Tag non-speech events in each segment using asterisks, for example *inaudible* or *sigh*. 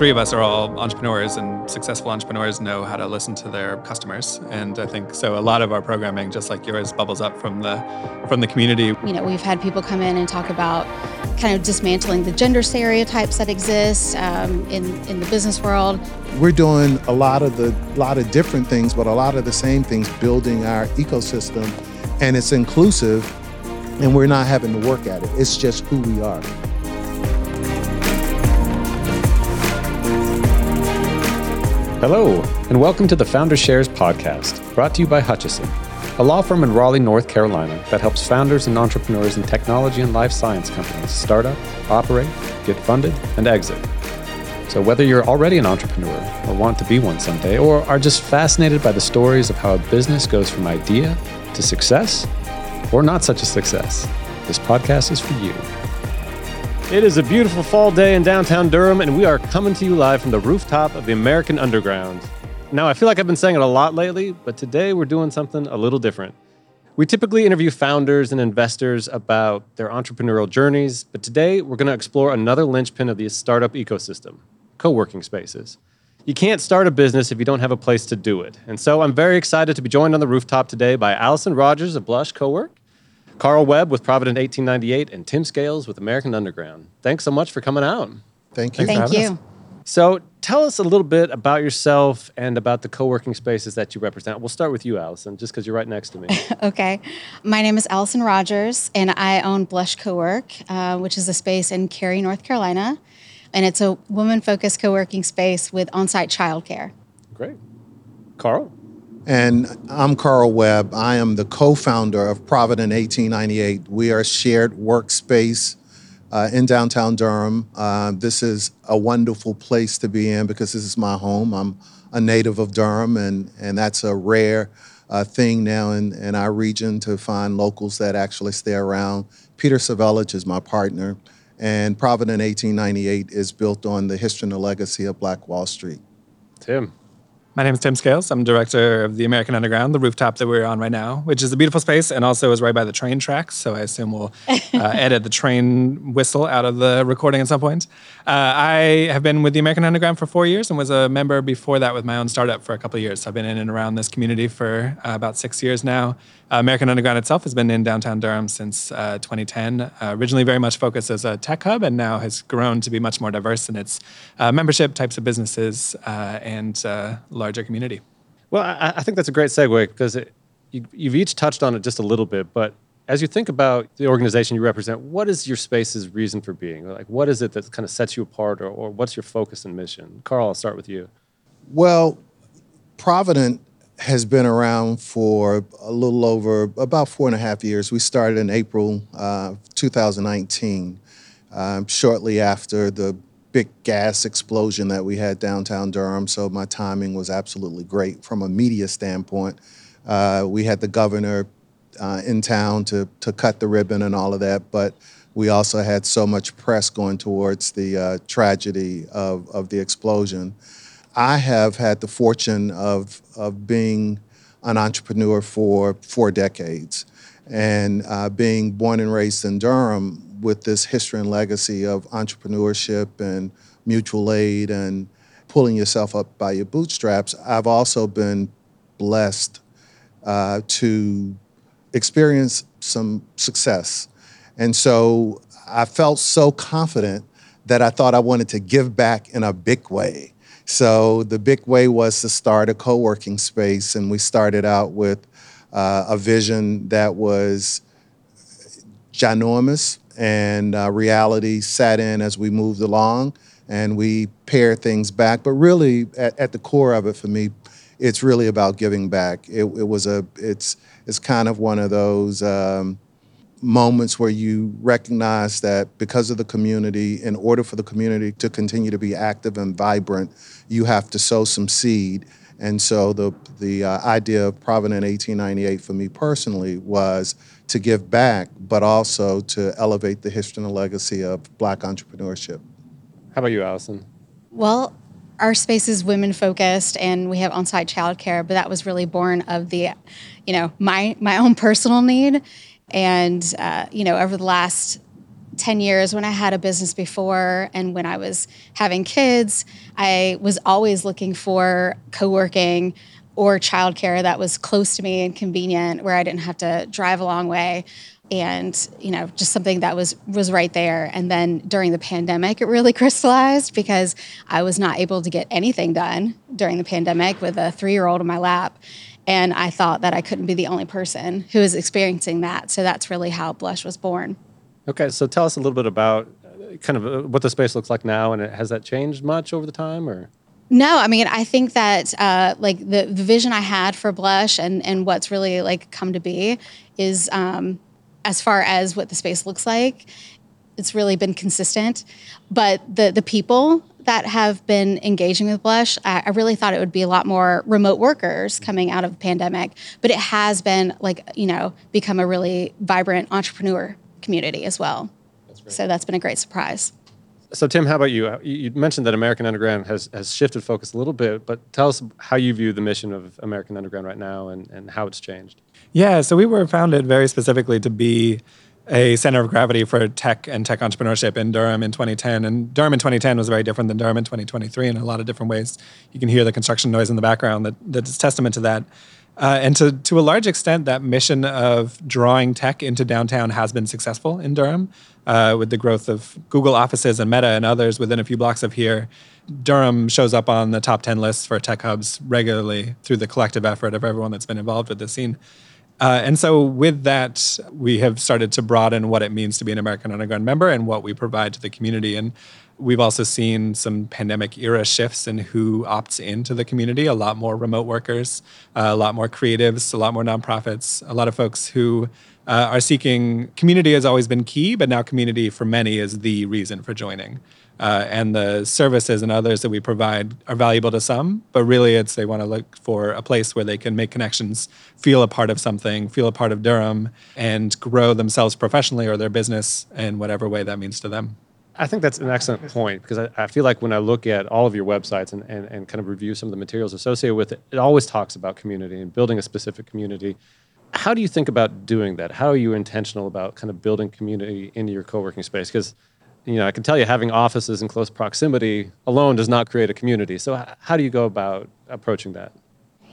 three of us are all entrepreneurs, and successful entrepreneurs know how to listen to their customers. And I think so. A lot of our programming, just like yours, bubbles up from the from the community. You know, we've had people come in and talk about kind of dismantling the gender stereotypes that exist um, in in the business world. We're doing a lot of the lot of different things, but a lot of the same things, building our ecosystem, and it's inclusive, and we're not having to work at it. It's just who we are. Hello, and welcome to the Founder Shares podcast, brought to you by Hutchison, a law firm in Raleigh, North Carolina that helps founders and entrepreneurs in technology and life science companies start up, operate, get funded, and exit. So, whether you're already an entrepreneur or want to be one someday, or are just fascinated by the stories of how a business goes from idea to success, or not such a success, this podcast is for you. It is a beautiful fall day in downtown Durham, and we are coming to you live from the rooftop of the American Underground. Now, I feel like I've been saying it a lot lately, but today we're doing something a little different. We typically interview founders and investors about their entrepreneurial journeys, but today we're going to explore another linchpin of the startup ecosystem co working spaces. You can't start a business if you don't have a place to do it. And so I'm very excited to be joined on the rooftop today by Alison Rogers of Blush Cowork Carl Webb with Provident 1898, and Tim Scales with American Underground. Thanks so much for coming out. Thank you. Thank you. Us. So, tell us a little bit about yourself and about the co working spaces that you represent. We'll start with you, Alison, just because you're right next to me. *laughs* okay. My name is Alison Rogers, and I own Blush Co-work, uh, which is a space in Cary, North Carolina. And it's a woman focused co working space with on site childcare. Great. Carl? And I'm Carl Webb. I am the co founder of Provident 1898. We are a shared workspace uh, in downtown Durham. Uh, this is a wonderful place to be in because this is my home. I'm a native of Durham, and, and that's a rare uh, thing now in, in our region to find locals that actually stay around. Peter Savelich is my partner, and Provident 1898 is built on the history and the legacy of Black Wall Street. Tim. My name is Tim Scales. I'm director of the American Underground, the rooftop that we're on right now, which is a beautiful space and also is right by the train tracks. So I assume we'll uh, edit the train whistle out of the recording at some point. Uh, I have been with the American Underground for four years and was a member before that with my own startup for a couple years. So I've been in and around this community for uh, about six years now. American Underground itself has been in downtown Durham since uh, 2010. Uh, originally, very much focused as a tech hub, and now has grown to be much more diverse in its uh, membership types of businesses uh, and uh, larger community. Well, I, I, think that's a great segue because you, you've each touched on it just a little bit, but as you think about the organization you represent, what is your space's reason for being? Like, what is it that kind of sets you apart, or, or what's your focus and mission? Carl, I'll start with you. Well, Provident has been around for a little over about four and a half years. We started in April uh, 2019, um, shortly after the big gas explosion that we had downtown Durham. So my timing was absolutely great from a media standpoint. Uh, we had the governor uh, in town to to cut the ribbon and all of that, but we also had so much press going towards the uh, tragedy of of the explosion. I have had the fortune of, of being an entrepreneur for four decades and uh, being born and raised in Durham with this history and legacy of entrepreneurship and mutual aid and pulling yourself up by your bootstraps, I've also been blessed uh, to experience some success. And so I felt so confident that I thought I wanted to give back in a big way. So the big way was to start a co-working space, and we started out with uh, a vision that was ginormous, and uh, reality sat in as we moved along, and we pared things back. But really, at, at the core of it, for me, it's really about giving back. It, it was a, it's, it's kind of one of those. Um, moments where you recognize that because of the community, in order for the community to continue to be active and vibrant, you have to sow some seed. And so the the uh, idea of Provident 1898 for me personally was to give back, but also to elevate the history and the legacy of Black entrepreneurship. How about you, Alison? Well, our space is women focused and we have on-site childcare, but that was really born of the, you know, my my own personal need and, uh, you know, over the last 10 years when I had a business before and when I was having kids, I was always looking for co working or childcare that was close to me and convenient where I didn't have to drive a long way and you know just something that was was right there. And then during the pandemic it really *laughs* crystallized because i was not able to get anything done during the pandemic with a three-year-old in my lap and i thought that i couldn't be the only person who was experiencing that so that's really how blush was born Okay, so tell us a little bit about uh, kind of uh, what the space looks like now, and has that changed much over the time, or? No, I mean, I think that uh, like the, the vision I had for Blush and, and what's really like come to be is um, as far as what the space looks like, it's really been consistent. But the the people that have been engaging with Blush, I, I, really thought it would be a lot more remote workers mm-hmm. coming out of the pandemic. But it has been like you know become a really vibrant entrepreneur community as well. That's so that's been a great surprise. So Tim, how about uh, you? You mentioned that American Underground has, has shifted focus a little bit, but tell us how you view the mission of American Underground right now and, and how it's changed. Yeah, so we were founded very specifically to be a center of gravity for tech and tech entrepreneurship in Durham in 2010. And Durham in 2010 was very different than Durham in 2023 in a lot of different ways. You can hear the construction noise in the background that, that's testament to that. Uh, and to, to a large extent, that mission of drawing tech into downtown has been successful in Durham uh, with the growth of Google offices and Meta and others within a few blocks of here. Durham shows up on the top 10 lists for tech hubs regularly through the collective effort of everyone that's been involved with this scene. Uh, and so, with that, we have started to broaden what it means to be an American Underground member and what we provide to the community. And we've also seen some pandemic era shifts in who opts into the community a lot more remote workers, uh, a lot more creatives, a lot more nonprofits, a lot of folks who uh, are seeking community has always been key, but now community for many is the reason for joining. Uh, and the services and others that we provide are valuable to some, but really it's they want to look for a place where they can make connections, feel a part of something, feel a part of Durham, and grow themselves professionally or their business in whatever way that means to them. I think that's an excellent point because I, I, feel like when I look at all of your websites and, and, and kind of review some of the materials associated with it, it always talks about community and building a specific community. How do you think about doing that? How are you intentional about kind of building community into your co-working space? Because you know, I can tell you having offices in close proximity alone does not create a community. So, how do you go about approaching that?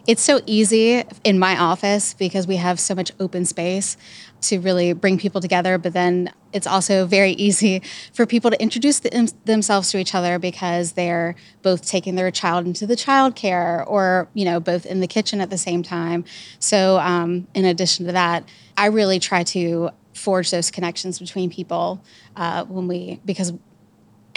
It's so easy in my office because we have so much open space to really bring people together. But then it's also very easy for people to introduce them, themselves to each other because they're both taking their child into the child care or, you know, both in the kitchen at the same time. So, um, in addition to that, I really try to forge those connections between people uh, when we because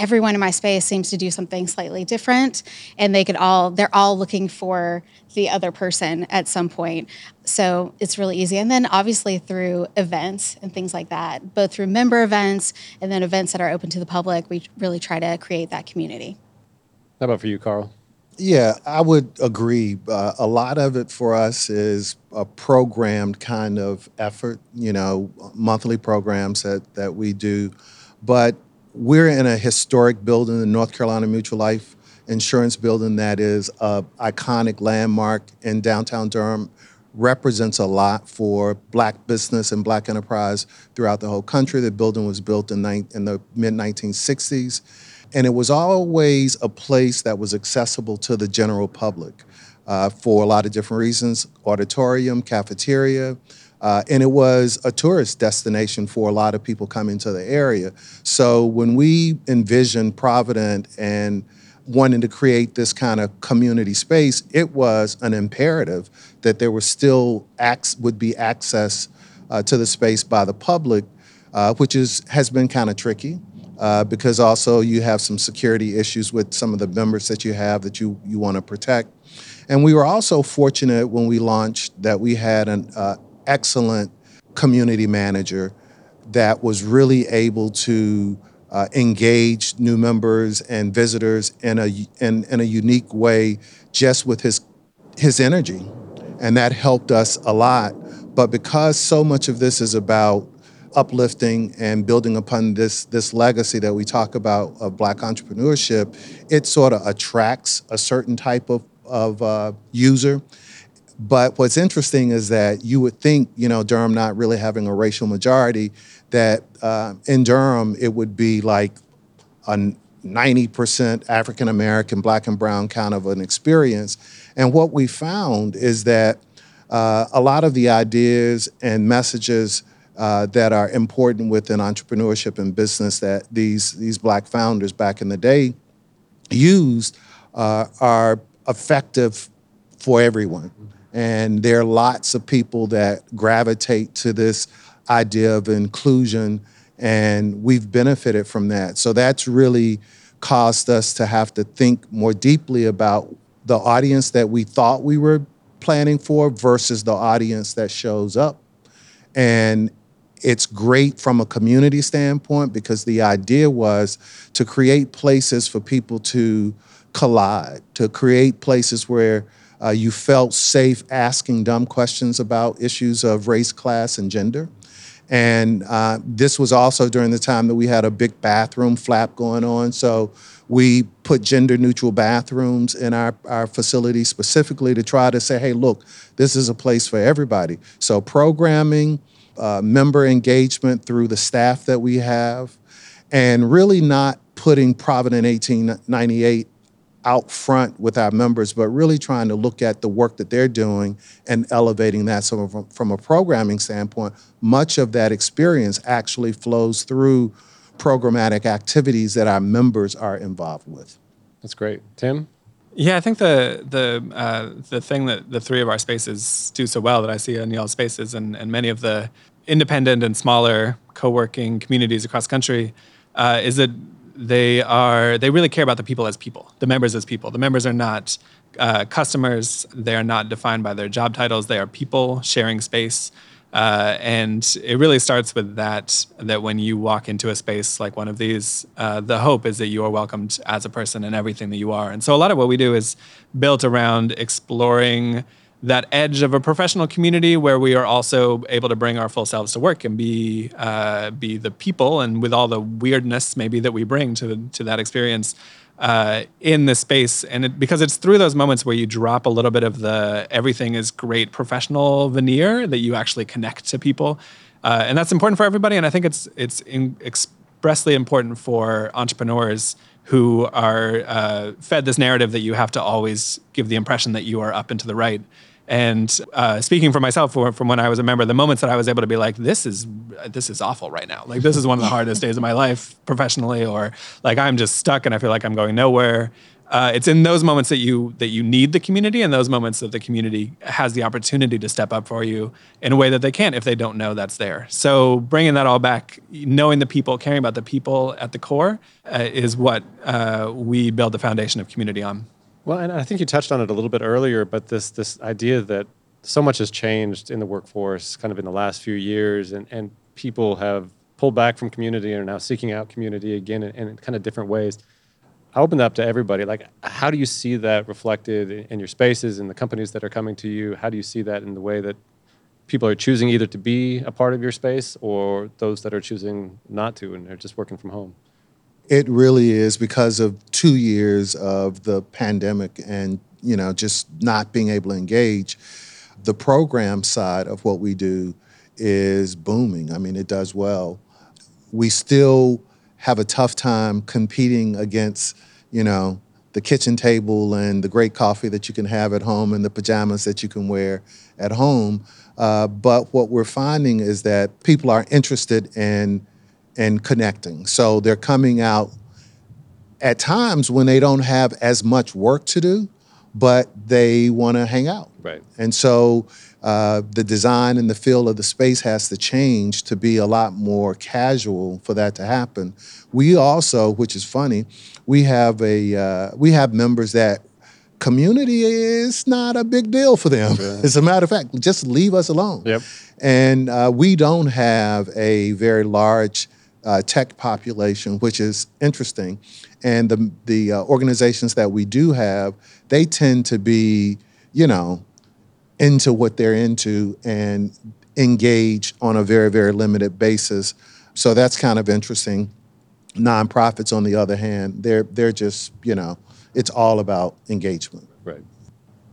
everyone in my space seems to do something slightly different and they could all they're all looking for the other person at some point. So it's really easy. And then obviously through events and things like that both through member events and then events that are open to the public we really try to create that community. How about for you carl yeah, I would agree. Uh, a lot of it for us is a programmed kind of effort, you know, monthly programs that, that we do. But we're in a historic building, the North Carolina Mutual Life Insurance Building, that is an iconic landmark in downtown Durham. Represents a lot for black business and black enterprise throughout the whole country. The building was built in, in the mid 1960s and it was always a place that was accessible to the general public uh, for a lot of different reasons auditorium, cafeteria. Uh, and it was a tourist destination for a lot of people coming to the area. So when we envisioned Provident and wanting to create this kind of community space, it was an imperative that there was still ac- would be access uh, to the space by the public, uh, which is has been kind of tricky uh, because also you have some security issues with some of the members that you have that you, you want to protect. And we were also fortunate when we launched that we had an uh, excellent community manager that was really able to uh, engage new members and visitors in a in, in a unique way, just with his his energy, and that helped us a lot. But because so much of this is about uplifting and building upon this this legacy that we talk about of black entrepreneurship, it sort of attracts a certain type of, of uh, user. But what's interesting is that you would think, you know, Durham not really having a racial majority, that uh, in Durham it would be like a 90% African American, black and brown kind of an experience. And what we found is that uh, a lot of the ideas and messages uh, that are important within entrepreneurship and business that these these black founders back in the day used uh, are effective for everyone. And there are lots of people that gravitate to this idea of inclusion, and we've benefited from that. So that's really caused us to have to think more deeply about the audience that we thought we were planning for versus the audience that shows up. And it's great from a community standpoint because the idea was to create places for people to collide, to create places where uh, you felt safe asking dumb questions about issues of race, class, and gender. And uh, this was also during the time that we had a big bathroom flap going on. So we put gender neutral bathrooms in our, our facility specifically to try to say, hey, look, this is a place for everybody. So programming, uh, member engagement through the staff that we have, and really not putting Provident 1898 out front with our members, but really trying to look at the work that they're doing and elevating that. So, from, from a programming standpoint, much of that experience actually flows through programmatic activities that our members are involved with. That's great. Tim? Yeah, I think the the uh, the thing that the three of our spaces do so well that I see in y'all's spaces and, and many of the independent and smaller co-working communities across country uh, is that they are they really care about the people as people, the members as people. The members are not uh, customers. They are not defined by their job titles. They are people sharing space. Uh, and it really starts with that that when you walk into a space like one of these uh, the hope is that you are welcomed as a person and everything that you are. And so a lot of what we do is built around exploring that edge of a professional community where we are also able to bring our full selves to work and be uh, be the people and with all the weirdness maybe that we bring to to that experience uh, in the space, and it, because it's through those moments where you drop a little bit of the everything is great professional veneer that you actually connect to people, uh, and that's important for everybody. And I think it's it's in, expressly important for entrepreneurs who are uh, fed this narrative that you have to always give the impression that you are up and to the right and uh, speaking for myself, from when I was a member, the moments that I was able to be like, "This is this is awful right now. Like this is one of the hardest days of my life professionally, or like I'm just stuck and I feel like I'm going nowhere." Uh, it's in those moments that you that you need the community, and those moments that the community has the opportunity to step up for you in a way that they can't if they don't know that's there. So bringing that all back, knowing the people, caring about the people at the core, uh, is what uh, we build the foundation of community on. Well, and I think you touched on it a little bit earlier, but this this idea that so much has changed in the workforce kind of in the last few years, and, and people have pulled back from community and are now seeking out community again in, in kind of different ways. I open that up to everybody. Like, how do you see that reflected in, in your spaces and the companies that are coming to you? How do you see that in the way that people are choosing either to be a part of your space or those that are choosing not to and are just working from home? It really is because of two years of the pandemic and you know just not being able to engage. The program side of what we do is booming. I mean, it does well. We still have a tough time competing against you know the kitchen table and the great coffee that you can have at home and the pajamas that you can wear at home. Uh, but what we're finding is that people are interested in and connecting. So they're coming out at times when they don't have as much work to do, but they want to hang out. Right. And so uh, the design and the feel of the space has to change to be a lot more casual for that to happen. We also, which is funny, we have a uh, we have members that community is not a big deal for them. *laughs* As a matter of fact, just leave us alone. Yep. And uh, we don't have a very large uh, tech population, which is interesting. And the the uh, organizations that we do have, they tend to be, you know, into what they're into and engage on a very very limited basis. So that's kind of interesting. Nonprofits, on the other hand, they're they're just you know, it's all about engagement. Right.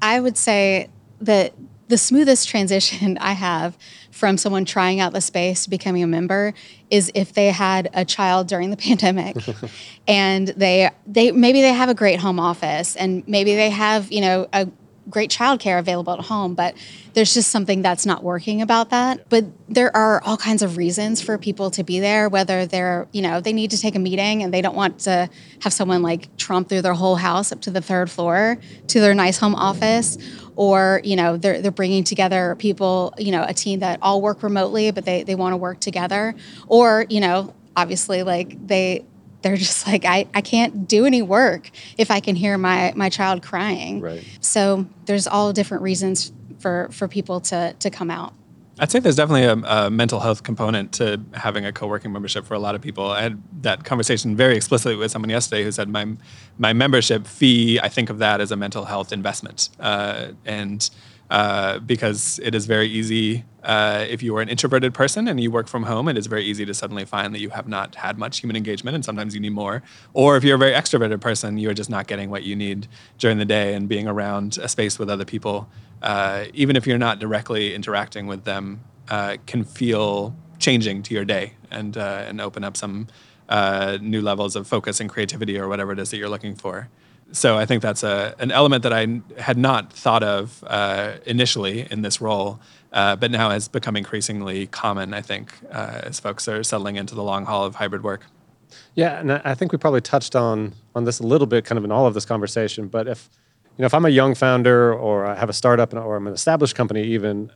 I would say that the smoothest transition *laughs* I have from someone trying out the space to becoming a member is if they had a child during the *laughs* pandemic *laughs* and they they maybe they have a great home office and maybe they have, you know, a great childcare available at home, but there's just something that's not working about that. But there are all kinds of reasons for people to be there, whether they're, you know, they need to take a meeting and they don't want to have someone like tromp through their whole house up to the third floor to their nice home office. Or you know they're, they're bringing together people you know a team that all work remotely but they, they want to work together. Or you know obviously like they they're just like I, I can't do any work if i can hear my my child crying Right. so there's all different reasons for for people to to come out I'd say there's definitely a, a mental health component to having a co-working membership for a lot of people. I had that conversation very explicitly with someone yesterday who said my my membership fee. I think of that as a mental health investment, uh, and uh, because it is very easy uh, if you are an introverted person and you work from home, it is very easy to suddenly find that you have not had much human engagement, and sometimes you need more. Or if you're a very extroverted person, you are just not getting what you need during the day, and being around a space with other people uh, even if you're not directly interacting with them, uh, can feel changing to your day and uh, and open up some uh, new levels of focus and creativity or whatever it is that you're looking for. So I think that's a an element that I had not thought of uh, initially in this role, uh, but now has become increasingly common. I think as folks are settling into the long haul of hybrid work. Yeah, and I I think we probably touched on on this a little bit, kind of in all of this conversation. But if you know, if I'm a young founder or I have a startup or I'm an established company, even,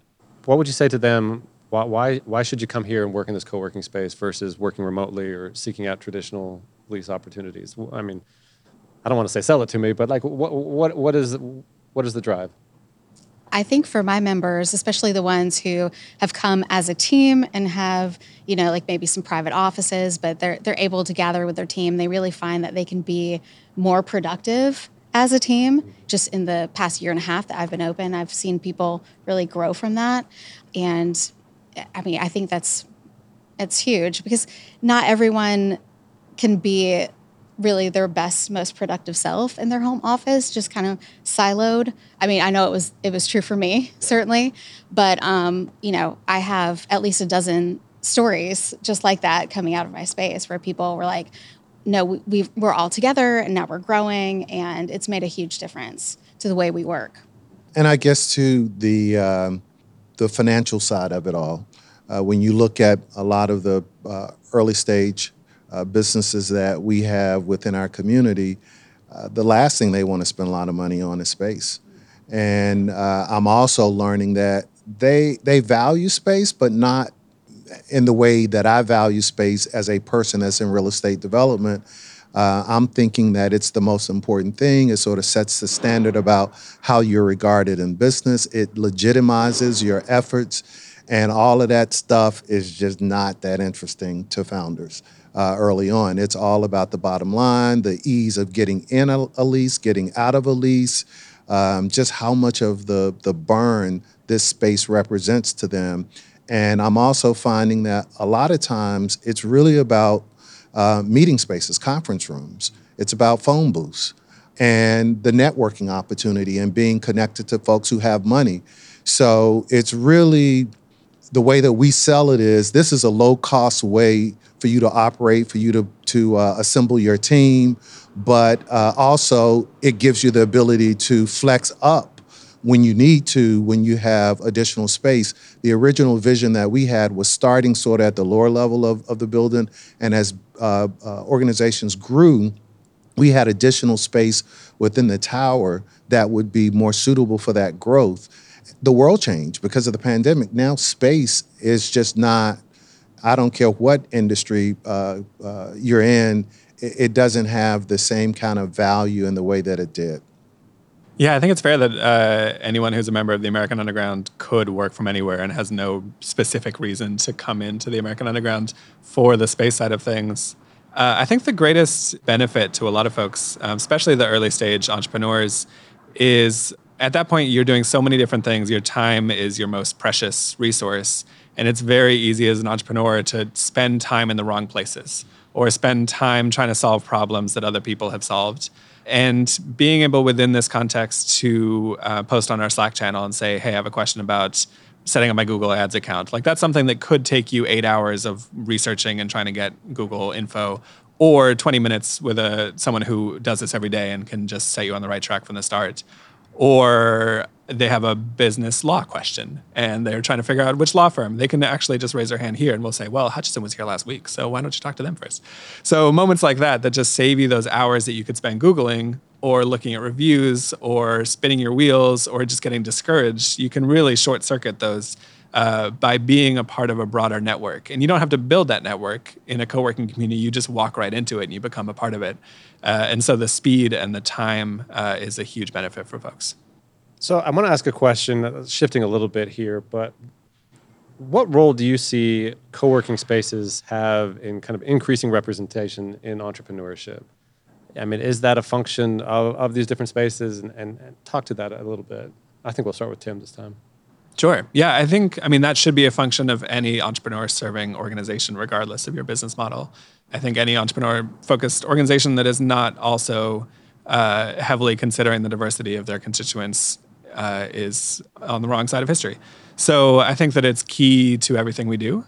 what would you say to them? Why why, why should you come here and work in this co-working space versus working remotely or seeking out traditional lease opportunities? I mean, I don't want to say sell it to me, but like, what what what is what is the drive? I think for my members, especially the ones who have come as a team and have, you know, like maybe some private offices, but they're they're able to gather with their team, they really find that they can be more productive as a team. Just in the past year and a half that I've been open, I've seen people really grow from that. And I mean, I think that's it's huge because not everyone can be really their best most productive self in their home office just kind of siloed. I mean i know it was it was true for me certainly but um, you know i have at least a dozen stories just like that coming out of my space where people were like no we, we've, we're all together and now we're growing and it's made a huge difference to the way we work. And I guess to the um, the financial side of it all, uh, when you look at a lot of the uh, early stage uh, businesses that we have within our community, uh, the last thing they want to spend a lot of money on is space. And uh, I'm also learning that they they value space, but not in the way that I value space as a person that's in real estate development. Uh, I'm thinking that it's the most important thing. It sort of sets the standard about how you're regarded in business. It legitimizes your efforts, and all of that stuff is just not that interesting to founders uh, early on. It's all about the bottom line, the ease of getting in a, a lease, getting out of a lease, um, just how much of the the burn this space represents to them. And I'm also finding that a lot of times it's really about uh, meeting spaces, conference rooms. It's about phone booths and the networking opportunity and being connected to folks who have money. So it's really the way that we sell it is this is a low cost way for you to operate, for you to, to uh, assemble your team, but uh, also it gives you the ability to flex up when you need to, when you have additional space. The original vision that we had was starting sort of at the lower level of, of the building, and as uh, uh, organizations grew, we had additional space within the tower that would be more suitable for that growth. The world changed because of the pandemic. Now, space is just not, I don't care what industry uh, uh, you're in, it, it doesn't have the same kind of value in the way that it did. Yeah, I think it's fair that uh, anyone who's a member of the American Underground could work from anywhere and has no specific reason to come into the American Underground for the space side of things. Uh, I think the greatest benefit to a lot of folks, um, especially the early stage entrepreneurs, is at that point you're doing so many different things. Your time is your most precious resource, and it's very easy as an entrepreneur to spend time in the wrong places or spend time trying to solve problems that other people have solved. And being able within this context to uh, post on our Slack channel and say, hey, I have a question about setting up my Google Ads account. Like that's something that could take you eight hours of researching and trying to get Google info, or 20 minutes with a someone who does this every day and can just set you on the right track from the start. Or they have a business law question and they're trying to figure out which law firm. They can actually just raise their hand here and we'll say, well, Hutchison was here last week, so why don't you talk to them first? So moments like that that just save you those hours that you could spend Googling or looking at reviews or spinning your wheels or just getting discouraged, you can really short circuit those uh, by being a part of a broader network. And you don't have to build that network in a co working community, you just walk right into it and you become a part of it. Uh, and so the speed and the time uh, is a huge benefit for folks. So I want to ask a question, uh, shifting a little bit here, but what role do you see co-working spaces have in kind of increasing representation in entrepreneurship? I mean, is that a function of, of these different spaces? And, and, and talk to that a little bit. I think we'll start with Tim this time. Sure. Yeah, I think, I mean, that should be a function of any entrepreneur serving organization, regardless of your business model. I think any entrepreneur focused organization that is not also uh, heavily considering the diversity of their constituents uh, is on the wrong side of history. So I think that it's key to everything we do.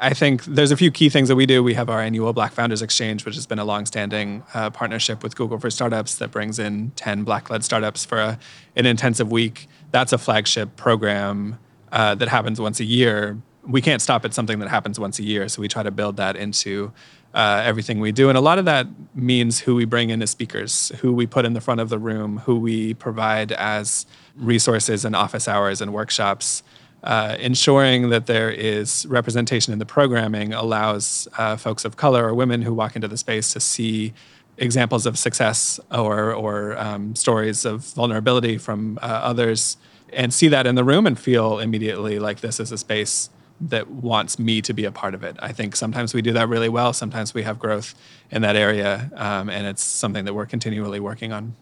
I think there's a few key things that we do. We have our annual Black Founders Exchange, which has been a longstanding uh, partnership with Google for Startups that brings in 10 Black led startups for a, an intensive week. That's a flagship program uh, that happens once a year. We can't stop at something that happens once a year, so we try to build that into uh, everything we do. And a lot of that means who we bring in as speakers, who we put in the front of the room, who we provide as resources and office hours and workshops uh, ensuring that there is representation in the programming allows uh, folks of color or women who walk into the space to see examples of success or, or um, stories of vulnerability from uh, others and see that in the room and feel immediately like this is a space that wants me to be a part of it. I think sometimes we do that really well. Sometimes we have growth in that area, um, and it's something that we're continually working on.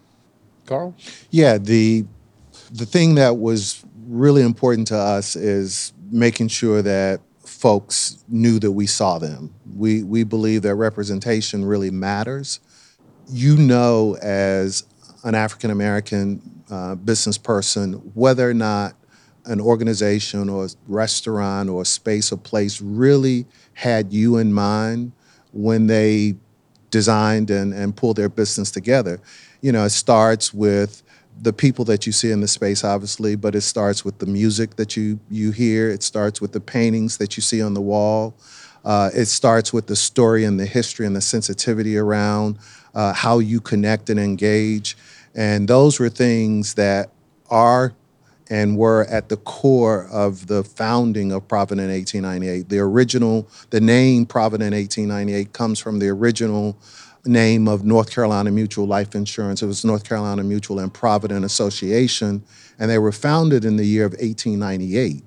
Carl? Yeah, the the thing that was really important to us is making sure that folks knew that we saw them. We, we believe that representation really matters. You know, as an African American uh, business person, whether or not an organization or a restaurant or a space or place really had you in mind when they designed and, and pulled their business together. You know, it starts with the people that you see in the space, obviously, but it starts with the music that you you hear. It starts with the paintings that you see on the wall. Uh, it starts with the story and the history and the sensitivity around uh, how you connect and engage. And those were things that are and were at the core of the founding of Provident 1898. The original, the name Provident 1898 comes from the original name of North Carolina Mutual Life Insurance. It was North Carolina Mutual and Provident Association, and they were founded in the year of 1898.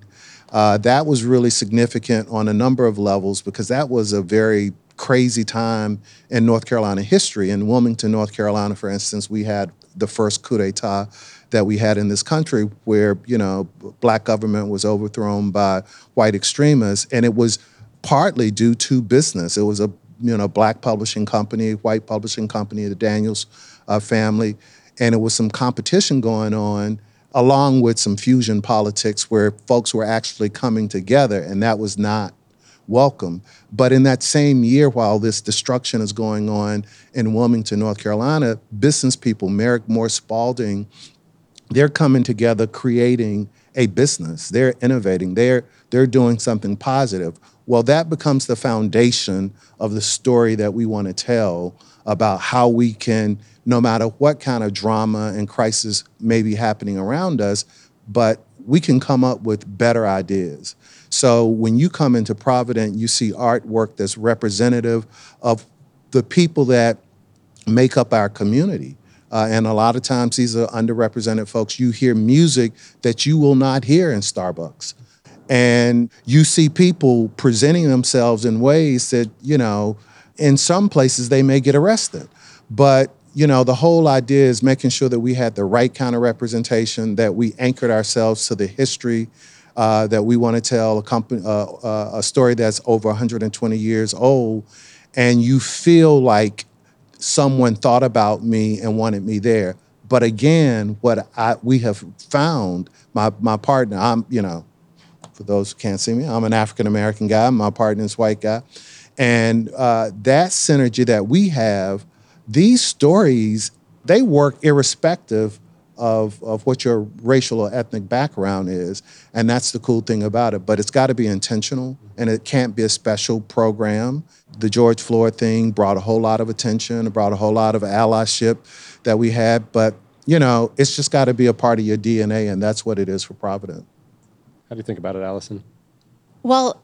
Uh, that was really significant on a number of levels because that was a very crazy time in North Carolina history. In Wilmington, North Carolina, for instance, we had the first coup d'etat that we had in this country where, you know, black government was overthrown by white extremists, and it was partly due to business. It was a you know, black publishing company, white publishing company, the Daniels uh, family, and it was some competition going on along with some fusion politics where folks were actually coming together, and that was not welcome. But in that same year, while this destruction is going on in Wilmington, North Carolina, business people, Merrick Moore Spaulding, they're coming together creating a business. They're innovating. They're they're doing something positive. Well, that becomes the foundation of the story that we want to tell about how we can, no matter what kind of drama and crisis may be happening around us, but we can come up with better ideas. So when you come into Provident, you see artwork that's representative of the people that make up our community. Uh, and a lot of times these are underrepresented folks. You hear music that you will not hear in Starbucks. And you see people presenting themselves in ways that, you know, in some places they may get arrested. But, you know, the whole idea is making sure that we had the right kind of representation, that we anchored ourselves to the history, uh, that we want to tell a, company, uh, uh, a story that's over 120 years old, and you feel like someone thought about me and wanted me there. But again, what I, we have found, my, my partner, I'm, you know, for those who can't see me, I'm an African American guy, my partner's white guy. And uh, that synergy that we have, these stories, they work irrespective of, of what your racial or ethnic background is. And that's the cool thing about it. But it's got to be intentional and it can't be a special program. The George Floyd thing brought a whole lot of attention, it brought a whole lot of allyship that we had. But, you know, it's just got to be a part of your DNA, and that's what it is for Provident. How do you think about it, Alison? Well,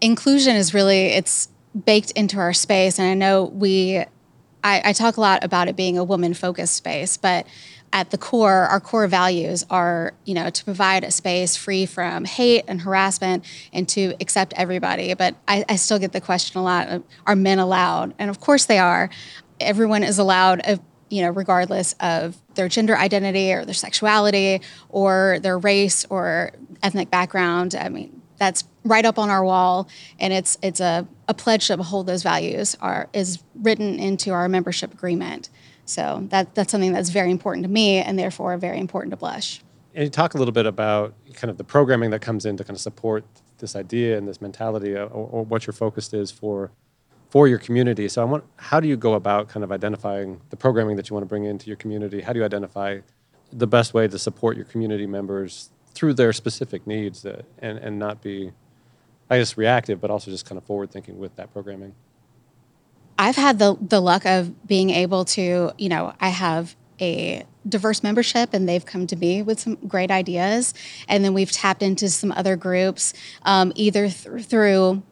inclusion is really it's baked into our space, and I know we. I, I talk a lot about it being a woman-focused space, but at the core, our core values are, you know, to provide a space free from hate and harassment and to accept everybody. But I, I still get the question a lot: Are men allowed? And of course they are. Everyone is allowed. A, you know, regardless of their gender identity or their sexuality or their race or ethnic background. I mean, that's right up on our wall, and it's it's a, a pledge to uphold those values are is written into our membership agreement. So that that's something that's very important to me, and therefore very important to Blush. And you talk a little bit about kind of the programming that comes in to kind of support this idea and this mentality, or, or what your focus is for for your community. So I want, how do you go about kind of identifying the programming that you want to bring into your community? How do you identify the best way to support your community members through their specific needs uh, and, and not be, I guess, reactive, but also just kind of forward thinking with that programming? I've had the, the luck of being able to, you know, I have a diverse membership and they've come to me with some great ideas. And then we've tapped into some other groups, um, either th- through,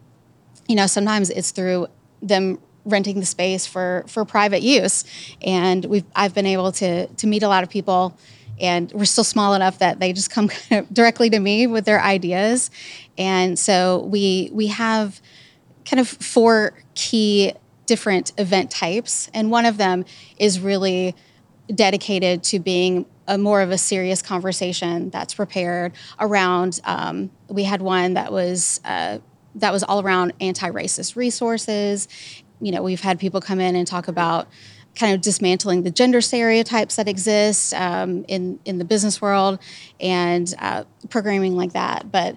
you know, sometimes it's through them renting the space for for private use and we've I've been able to to meet a lot of people and we're still small enough that they just come *laughs* directly to me with their ideas and so we we have kind of four key different event types and one of them is really dedicated to being a more of a serious conversation that's prepared around um, we had one that was uh, that was all around anti-racist resources. You know, we've had people come in and talk about kind of dismantling the gender stereotypes that exist um, in in the business world and uh, programming like that. But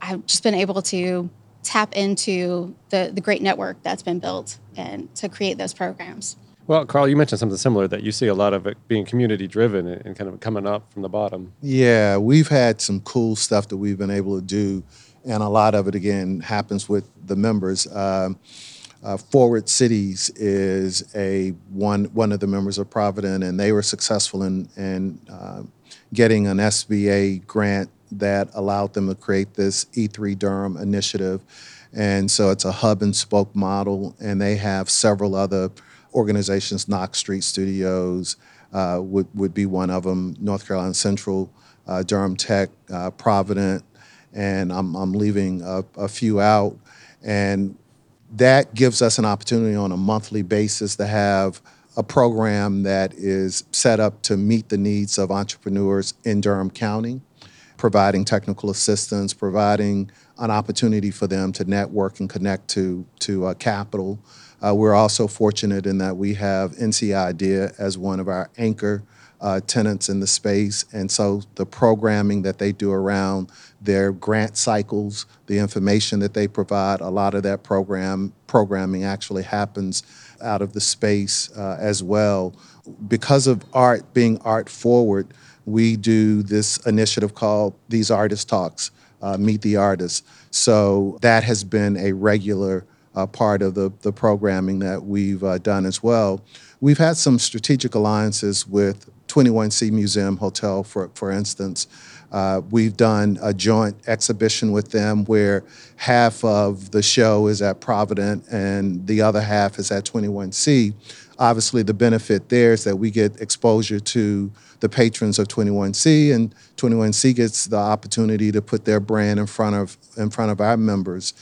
I've just been able to tap into the the great network that's been built and to create those programs. Well, Carl, you mentioned something similar that you see a lot of it being community driven and kind of coming up from the bottom. Yeah, we've had some cool stuff that we've been able to do and a lot of it again happens with the members. Um, uh, Forward Cities is a one one of the members of Provident, and they were successful in in uh, getting an SBA grant that allowed them to create this E3 Durham initiative. And so it's a hub and spoke model, and they have several other organizations. Knox Street Studios uh, would would be one of them. North Carolina Central, uh, Durham Tech, uh, Provident, and I'm, I'm leaving a, a few out. And that gives us an opportunity on a monthly basis to have a program that is set up to meet the needs of entrepreneurs in Durham County, providing technical assistance, providing an opportunity for them to network and connect to, to uh, capital. Uh, we're also fortunate in that we have NC IDEA as one of our anchor uh, tenants in the space. And so the programming that they do around their grant cycles, the information that they provide, a lot of that program programming actually happens out of the space uh, as well. Because of art being art forward, we do this initiative called These Artist Talks, uh, Meet the Artists. So that has been a regular uh, part of the, the programming that we've uh, done as well. We've had some strategic alliances with 21C Museum Hotel, for, for instance. Uh, we've done a joint exhibition with them where half of the show is at Provident and the other half is at 21C. Obviously, the benefit there is that we get exposure to the patrons of 21C, and 21C gets the opportunity to put their brand in front of in front of our members.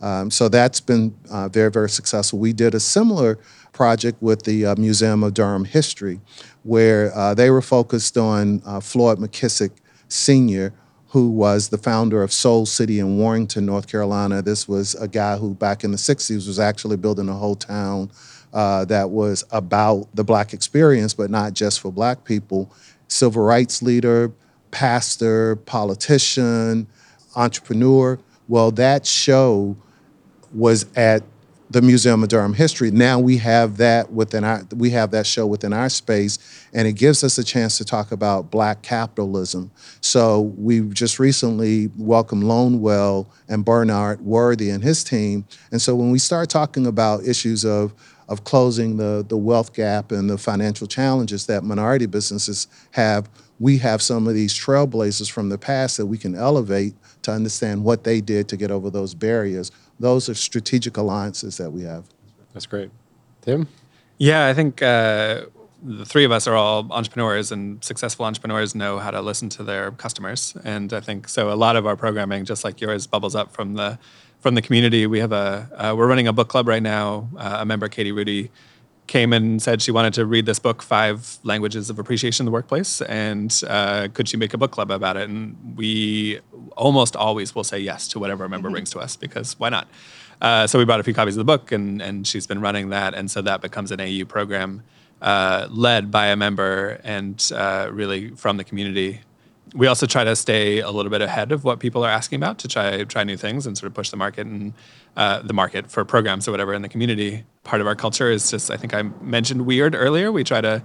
Um, so that's been uh, very, very successful. We did a similar project with the uh, Museum of Durham History, where uh, they were focused on uh, Floyd McKissick Sr., who was the founder of Soul City in Warrenton, North Carolina. This was a guy who, back in the 60s, was actually building a whole town uh, that was about the Black experience, but not just for Black people. Civil rights leader, pastor, politician, entrepreneur. Well, that show was at the Museum of Durham History. Now we have that within our we have that show within our space, and it gives us a chance to talk about Black capitalism. So we just recently welcomed Lonewell and Bernard Worthy and his team, and so when we start talking about issues of of closing the the wealth gap and the financial challenges that minority businesses have, we have some of these trailblazers from the past that we can elevate to understand what they did to get over those barriers. Those are strategic alliances that we have. That's great. Tim? Yeah, I think uh, the three of us are all entrepreneurs, and successful entrepreneurs know how to listen to their customers. And I think so. A lot of our programming, just like yours, bubbles up from the from the community. We have a uh, we're running a book club right now. Uh, a member, Katie Rudy, came and said she wanted to read this book, Five Languages of Appreciation in the Workplace, and uh, could she make a book club about it? And we almost always will say yes to whatever a member brings to us because why not? Uh, so we bought a few copies of the book, and and she's been running that, and so that becomes an AU program uh, led by a member and uh, really from the community. We also try to stay a little bit ahead of what people are asking about to try try new things and sort of push the market and uh, the market for programs or whatever in the community. Part of our culture is just I think I mentioned weird earlier. We try to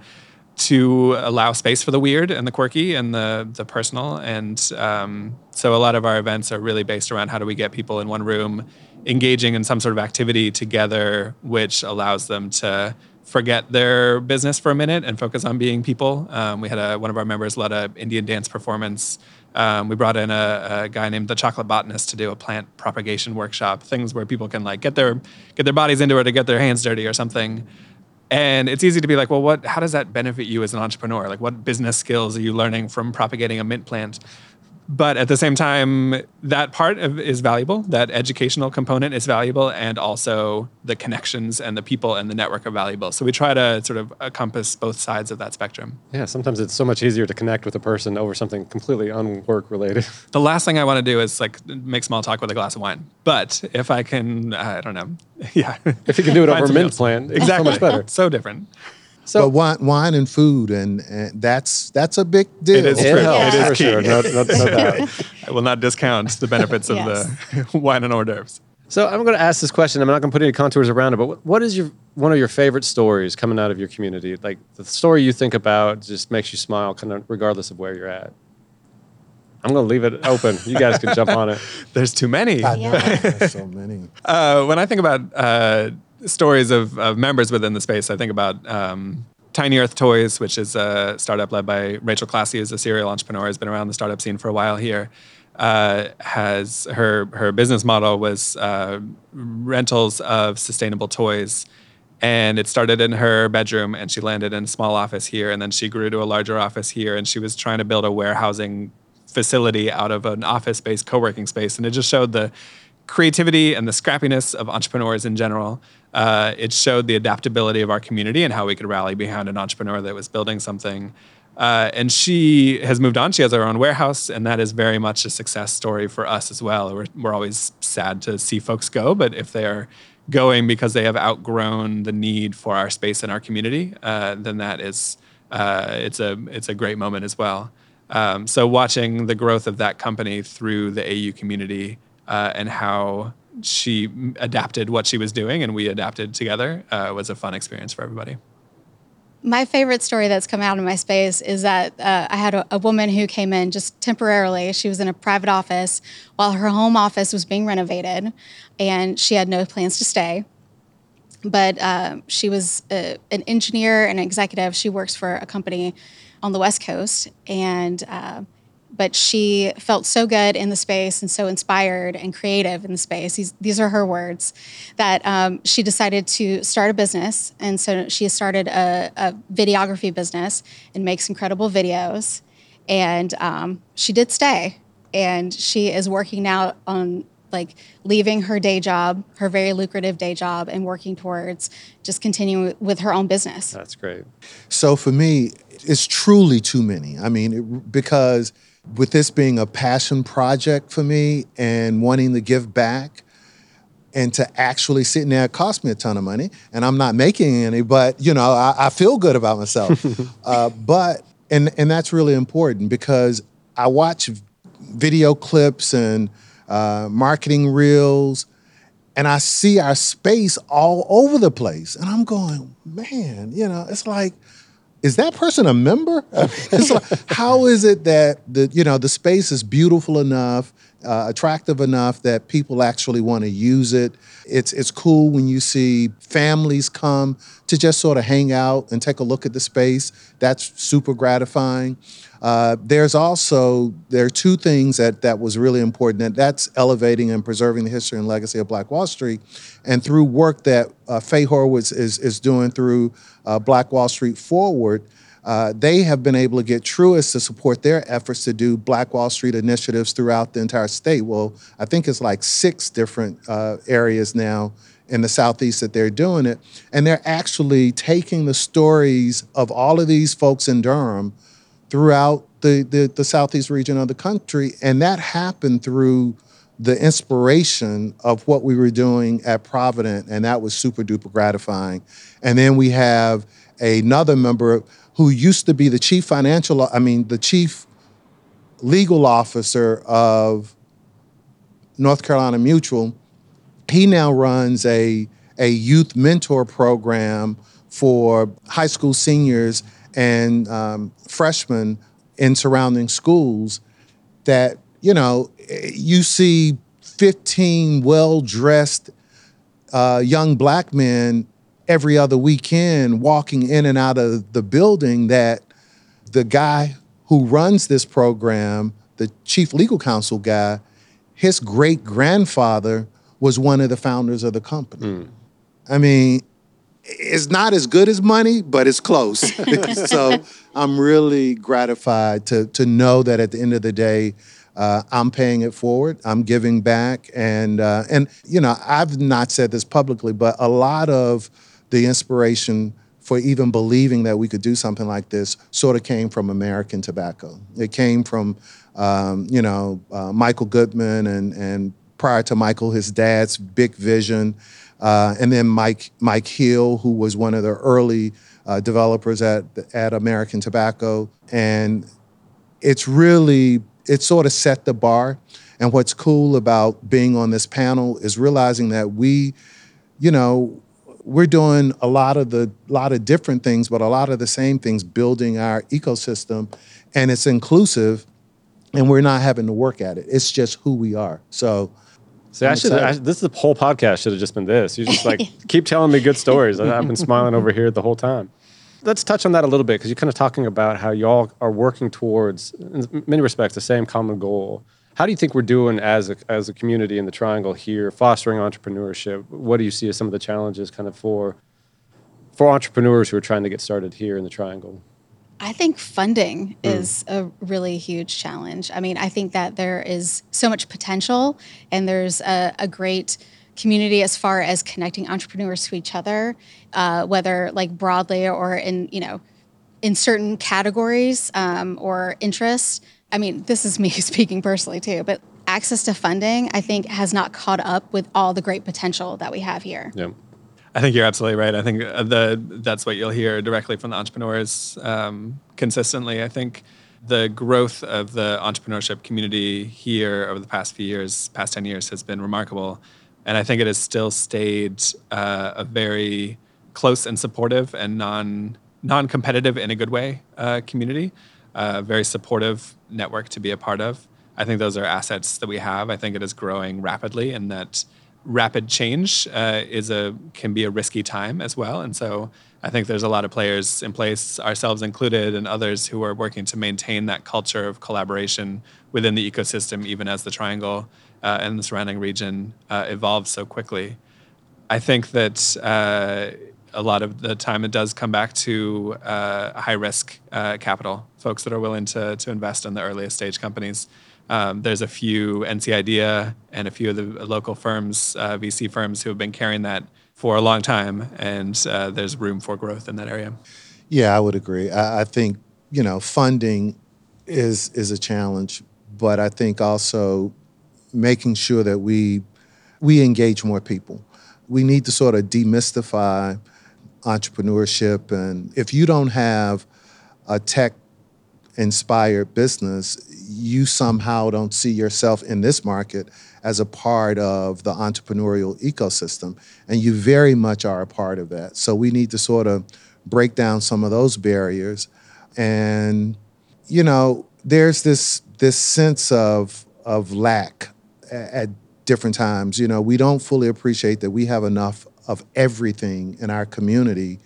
to allow space for the weird and the quirky and the the personal. And um, so a lot of our events are really based around how do we get people in one room engaging in some sort of activity together, which allows them to forget their business for a minute and focus on being people. Um, we had a, one of our members led a Indian dance performance. Um, we brought in a, a, guy named the Chocolate Botanist to do a plant propagation workshop. Things where people can like get their get their bodies into it or get their hands dirty or something. And it's easy to be like, well, what? How does that benefit you as an entrepreneur? Like, what business skills are you learning from propagating a mint plant? But at the same time, that part of, is valuable. That educational component is valuable, and also the connections and the people and the network are valuable. So we try to sort of encompass both sides of that spectrum. Yeah, sometimes it's so much easier to connect with a person over something completely unwork related. *laughs* The last thing I want to do is like make small talk with a glass of wine. But if I can, I don't know, *laughs* yeah. If you can do it over a mint plant, exactly. so much better. so different. So but wine, wine and food, and, and that's that's a big deal. It is true. It is for sure. No, no, no *laughs* I will not discount the benefits of the *laughs* wine and hors d'oeuvres. So I'm going to ask this question. I'm not going to put any contours around it, but what is your one of your favorite stories coming out of your community? Like the story you think about just makes you smile, kind of regardless of where you're at. I'm going to leave it open. You guys can jump on it. *laughs* There's too many. Yeah. There's so many. Uh, when I think about uh, stories of, of members within the space. I think about um, Tiny Earth Toys, which is a startup led by Rachel Classy, who's a serial entrepreneur, has been around the startup scene for a while here. Uh, has her her business model was uh, rentals of sustainable toys, and it started in her bedroom, and she landed in a small office here, and then she grew to a larger office here, and she was trying to build a warehousing facility out of an office-based co-working space, and it just showed the creativity and the scrappiness of entrepreneurs in general. Uh, it showed the adaptability of our community and how we could rally behind an entrepreneur that was building something. Uh, and she has moved on. She has her own warehouse, and that is very much a success story for us as well. We're, we're always sad to see folks go, but if they are going because they have outgrown the need for our space in our community, uh, then that is uh, it's a it's a great moment as well. Um, so watching the growth of that company through the AU community uh, and how she adapted what she was doing and we adapted together uh, was a fun experience for everybody. My favorite story that's come out of my space is that uh, I had a, a, woman who came in just temporarily. She was in a private office while her home office was being renovated, and she had no plans to stay. But uh, she was a, uh, an engineer and an executive. She works for a company on the West Coast, and uh, but she felt so good in the space and so inspired and creative in the space. These, these are her words that um, she decided to start a business. And so she started a, a videography business and makes incredible videos. And um, she did stay. And she is working now on like leaving her day job, her very lucrative day job, and working towards just continuing with her own business. That's great. So for me, it's truly too many. I mean, it, because with this being a passion project for me and wanting to give back and to actually sitting there, it cost me a ton of money and I'm not making any, but you know, I, I feel good about myself. *laughs* uh, but, and, and that's really important because I watch video clips and uh, marketing reels and I see our space all over the place. And I'm going, man, you know, it's like, is that person a member? *laughs* How is it that the you know the space is beautiful enough, uh, attractive enough that people actually want to use it? It's it's cool when you see families come to just sort of hang out and take a look at the space. That's super gratifying. Uh, there's also there are two things that that was really important, and that's elevating and preserving the history and legacy of Black Wall Street, and through work that uh, Fay Horowitz is is doing through uh, Black Wall Street Forward. Uh, they have been able to get Truist to support their efforts to do Black Wall Street initiatives throughout the entire state. Well, I think it's like six different uh, areas now in the Southeast that they're doing it. And they're actually taking the stories of all of these folks in Durham throughout the, the, the Southeast region of the country. And that happened through the inspiration of what we were doing at Provident. And that was super duper gratifying. And then we have another member who used to be the chief financial, I mean, the chief legal officer of North Carolina Mutual. He now runs a, a youth mentor program for high school seniors and um, freshmen in surrounding schools that, you know, you see 15 well dressed uh, young black men every other weekend walking in and out of the building that the guy who runs this program, the chief legal counsel guy, his great grandfather was one of the founders of the company. Mm. I mean, it's not as good as money, but it's close. *laughs* *laughs* so I'm really gratified to to know that at the end of the day, uh, I'm paying it forward. I'm giving back, and uh, and you know I've not said this publicly, but a lot of the inspiration for even believing that we could do something like this sort of came from American tobacco. It came from, um, you know, uh, Michael Goodmon and, and prior to Michael, his dad's big vision. Uh, and then Mike, Mike Hill, who was one of the early uh, developers at, at American Tobacco. And it's really, it sort of set the bar. And what's cool about being on this panel is realizing that we, you know, we're doing a lot of the lot of different things, but a lot of the same things, building our ecosystem, and it's inclusive, and we're not having to work at it. It's just who we are. So. See, I should. I, this is the whole podcast should have just been this. You just like *laughs* keep telling me good stories. I've been smiling over here the whole time. Let's touch on that a little bit because you're kind of talking about how y'all are working towards, in many respects, the same common goal how do you think we're doing as a, as a community in the Triangle here, fostering entrepreneurship? What do you see as some of the challenges kind of for for entrepreneurs who are trying to get started here in the Triangle? I think funding mm. is a really huge challenge. I mean, I think that there is so much potential and there's a, a great community as far as connecting entrepreneurs to each other, uh, whether like broadly or in, you know, in certain categories um, or interests. I mean, this is me *laughs* speaking personally too, but access to funding, I think, has not caught up with all the great potential that we have here. Yeah. I think you're absolutely right. I think uh, the that's what you'll hear directly from the entrepreneurs um, consistently. I think the growth of the entrepreneurship community here over the past few years, past 10 years, has been remarkable. And I think it has still stayed uh, a very close and supportive and non non competitive in a good way uh, community a very supportive network to be a part of. I think those are assets that we have. I think it is growing rapidly, and that rapid change uh, is a can be a risky time as well. And so I think there's a lot of players in place, ourselves included, and others who are working to maintain that culture of collaboration within the ecosystem, even as the triangle uh, and the surrounding region uh, evolves so quickly. I think that uh, a lot of the time it does come back to uh, high risk uh, capital, folks that are willing to, to invest in the earliest stage companies. Um, there's a few NC IDEA and a few of the local firms, uh, VC firms, who have been carrying that for a long time, and there's room for growth in that area. Yeah, I would agree. I, I think you know funding is is a challenge, but I think also making sure that we we engage more people. We need to sort of demystify entrepreneurship, and if you don't have a tech inspired business, you somehow don't see yourself in this market as a part of the entrepreneurial ecosystem. And you very much are a part of that. So we need to sort of break down some of those barriers. And, you know, there's this this sense of of lack at different times. You know, we don't fully appreciate that we have enough of everything in our community.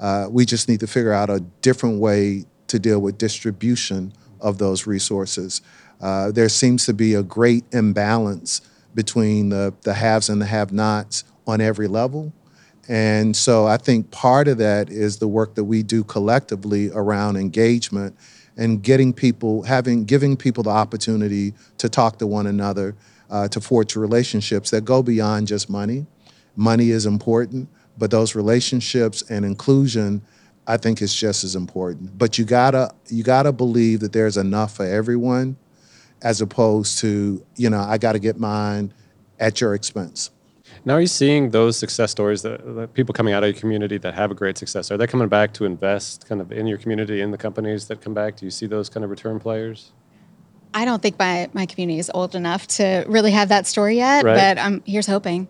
Uh, we just need to figure out a different way to deal with distribution of those resources. Uh, there seems to be a great imbalance between the, the haves and the have nots on every level. And so I think part of that is the work that we do collectively around engagement and getting people, having, giving people the opportunity to talk to one another, uh, to forge relationships that go beyond just money. Money is important, but those relationships and inclusion I think is just as important. But you gotta you gotta believe that there's enough for everyone, as opposed to you know I got to get mine at your expense. Now, are you seeing those success stories that, that, people coming out of your community that have a great success? Are they coming back to invest kind of in your community, in the companies that come back? Do you see those kind of return players? I don't think my, my community is old enough to really have that story yet, Right. but I'm here's hoping.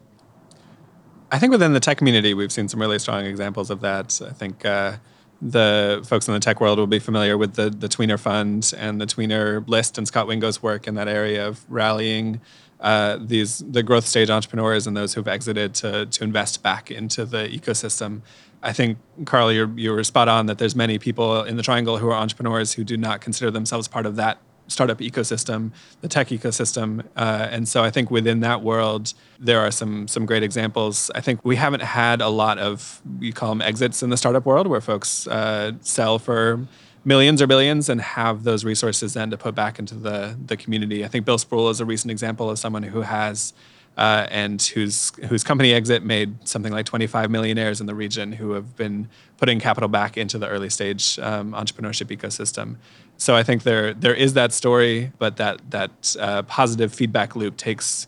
I think within the tech community, we've seen some really strong examples of that. I think uh, the folks in the tech world will be familiar with the, the Tweener Fund and the Tweener List and Scott Wingo's work in that area of rallying uh, these the growth stage entrepreneurs and those who've exited to to invest back into the ecosystem. I think Carl, you're you were spot on that there's many people in the triangle who are entrepreneurs who do not consider themselves part of that startup ecosystem, the tech ecosystem, uh, and so I think within that world there are some some great examples. I think we haven't had a lot of we call them exits in the startup world where folks uh, sell for millions or billions and have those resources then to put back into the the community. I think Bill Spruill is a recent example of someone who has. Uh, and whose whose company exit made something like 25 millionaires in the region who have been putting capital back into the early stage um, entrepreneurship ecosystem. So I think there there is that story, but that that uh, positive feedback loop takes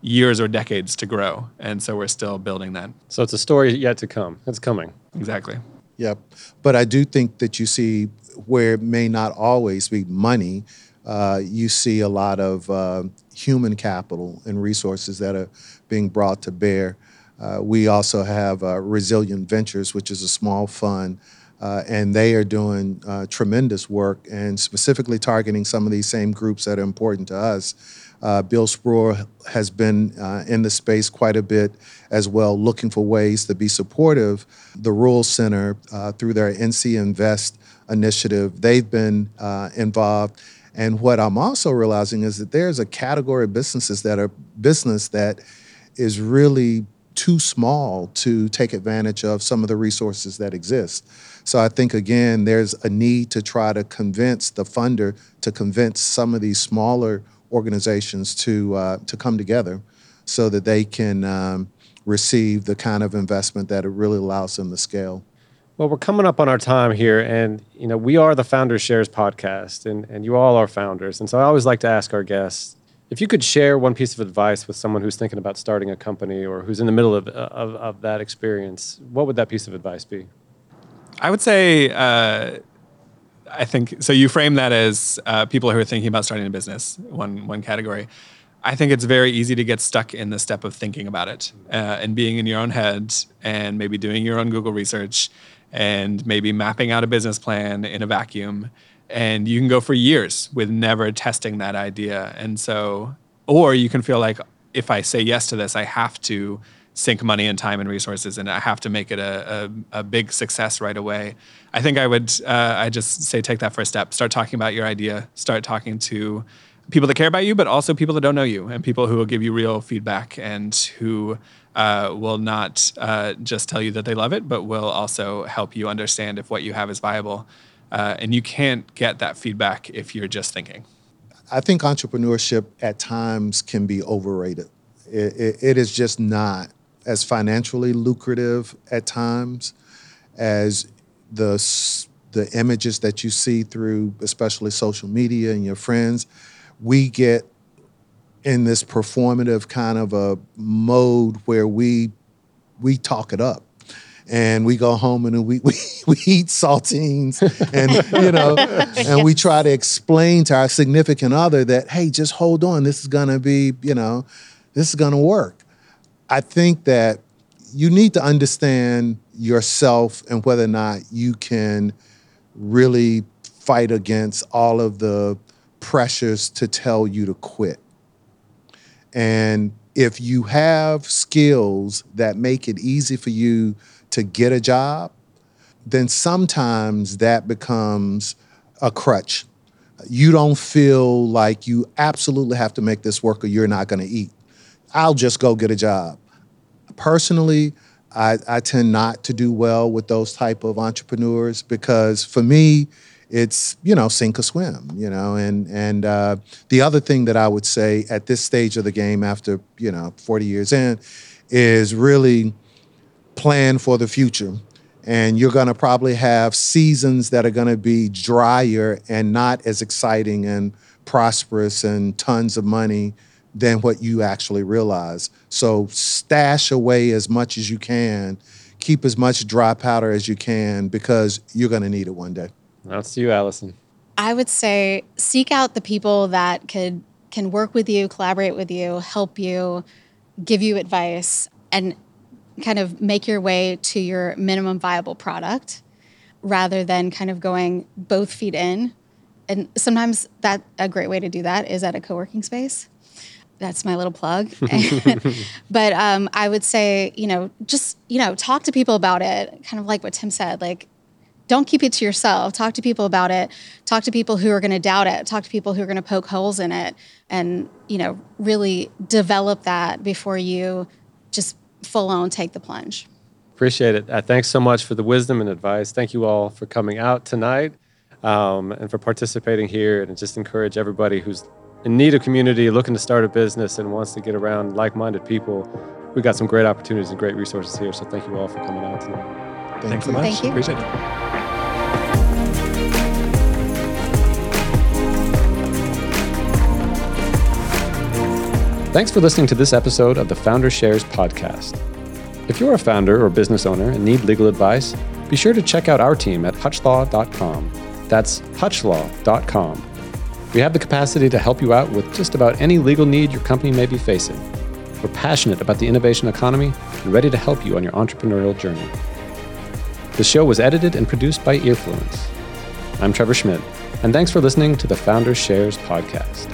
years or decades to grow, and so we're still building that. So it's a story yet to come. It's coming. Exactly. Yep. But I do think that you see where it may not always be money, uh, you see a lot of uh, human capital and resources that are being brought to bear. Uh, we also have uh, Resilient Ventures, which is a small fund, uh, and they are doing uh, tremendous work and specifically targeting some of these same groups that are important to us. Uh, Bill Spruill has been uh, in the space quite a bit as well, looking for ways to be supportive. The Rural Center, through their NC Invest initiative, they've been involved. And what I'm also realizing is that there's a category of businesses that are business that is really too small to take advantage of some of the resources that exist. So I think again, there's a need to try to convince the funder to convince some of these smaller organizations to uh, to come together, so that they can um, receive the kind of investment that it really allows them to scale. Well, we're coming up on our time here, and you know we are the Founders Shares podcast, and and you all are founders, and so I always like to ask our guests if you could share one piece of advice with someone who's thinking about starting a company or who's in the middle of of, of that experience. What would that piece of advice be? I would say, uh, I think so. You frame that as uh, people who are thinking about starting a business. One one category. I think it's very easy to get stuck in the step of thinking about it uh, and being in your own head and maybe doing your own Google research and maybe mapping out a business plan in a vacuum. And you can go for years with never testing that idea. And so, or you can feel like if I say yes to this, I have to sink money and time and resources and I have to make it a, a, a big success right away. I think I would, uh, I just say take that first step. Start talking about your idea. Start talking to people that care about you, but also people that don't know you and people who will give you real feedback and who uh, will not uh, just tell you that they love it, but will also help you understand if what you have is viable. Uh, and you can't get that feedback if you're just thinking. I think entrepreneurship at times can be overrated. It, it, it is just not as financially lucrative at times as the the images that you see through, especially social media and your friends. We get in this performative kind of a mode where we we talk it up. And we go home and we *laughs* we, we eat saltines and you know and we try to explain to our significant other that hey just hold on. This is going to be you know this is going to work. I think that you need to understand yourself and whether or not you can really fight against all of the pressures to tell you to quit and if you have skills that make it easy for you to get a job, then sometimes that becomes a crutch. You don't feel like you absolutely have to make this work or you're not going to eat. I'll just go get a job. Personally, I, I tend not to do well with those type of entrepreneurs because for me, it's you know sink or swim you know and and uh, the other thing that i would say at this stage of the game after you know 40 years in is really plan for the future. And you're going to probably have seasons that are going to be drier and not as exciting and prosperous and tons of money than what you actually realize. So stash away as much as you can. Keep as much dry powder as you can because you're going to need it one day That's to you, Alison. I would say seek out the people that could can work with you, collaborate with you, help you, give you advice, and kind of make your way to your minimum viable product rather than kind of going both feet in. And sometimes that a great way to do that is at a co-working space. That's my little plug. *laughs* *laughs* but um, I would say, you know, just, you know, talk to people about it, kind of like what Tim said, like don't keep it to yourself. Talk to people about it. Talk to people who are going to doubt it. Talk to people who are going to poke holes in it, and you know, really develop that before you just full on take the plunge. Appreciate it. Uh, thanks so much for the wisdom and advice. Thank you all for coming out tonight um, and for participating here. And just encourage everybody who's in need of community, looking to start a business, and wants to get around like minded people. We've got some great opportunities and great resources here. So thank you all for coming out tonight. Thank Thanks so you. much. Thank you. Appreciate it. Thanks for listening to this episode of the Founder Shares podcast. If you're a founder or business owner and need legal advice, be sure to check out our team at hutchlaw.com. That's hutchlaw.com. We have the capacity to help you out with just about any legal need your company may be facing. We're passionate about the innovation economy and ready to help you on your entrepreneurial journey. The show was edited and produced by Earfluence. I'm Trevor Schmidt, and thanks for listening to the Founder Shares podcast.